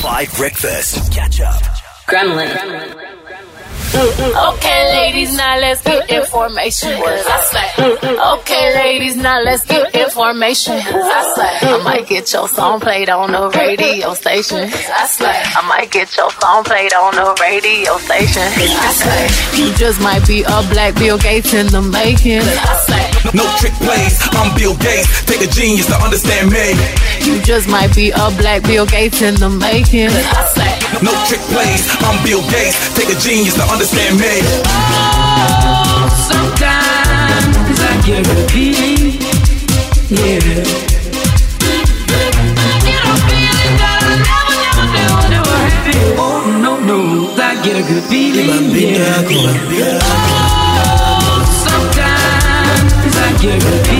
Five Breakfast. Catch up. Gremlin. Okay, ladies, now let's get information. I say. Okay, ladies, now let's get information. I say. I might get your song played on the radio station. I say. I might get your song played on the radio station. I say. You just might be a black Bill Gates in the making. I say. No trick plays, I'm Bill Gates. Take a genius to understand me. You just might be a black Bill Gates in the making. I say. No trick plays, I'm Bill Gates. Take a genius to understand me. Oh, sometimes I get a feeling, yeah. Oh no no, I get a good feeling, yeah. Oh, sometimes I get a good feeling,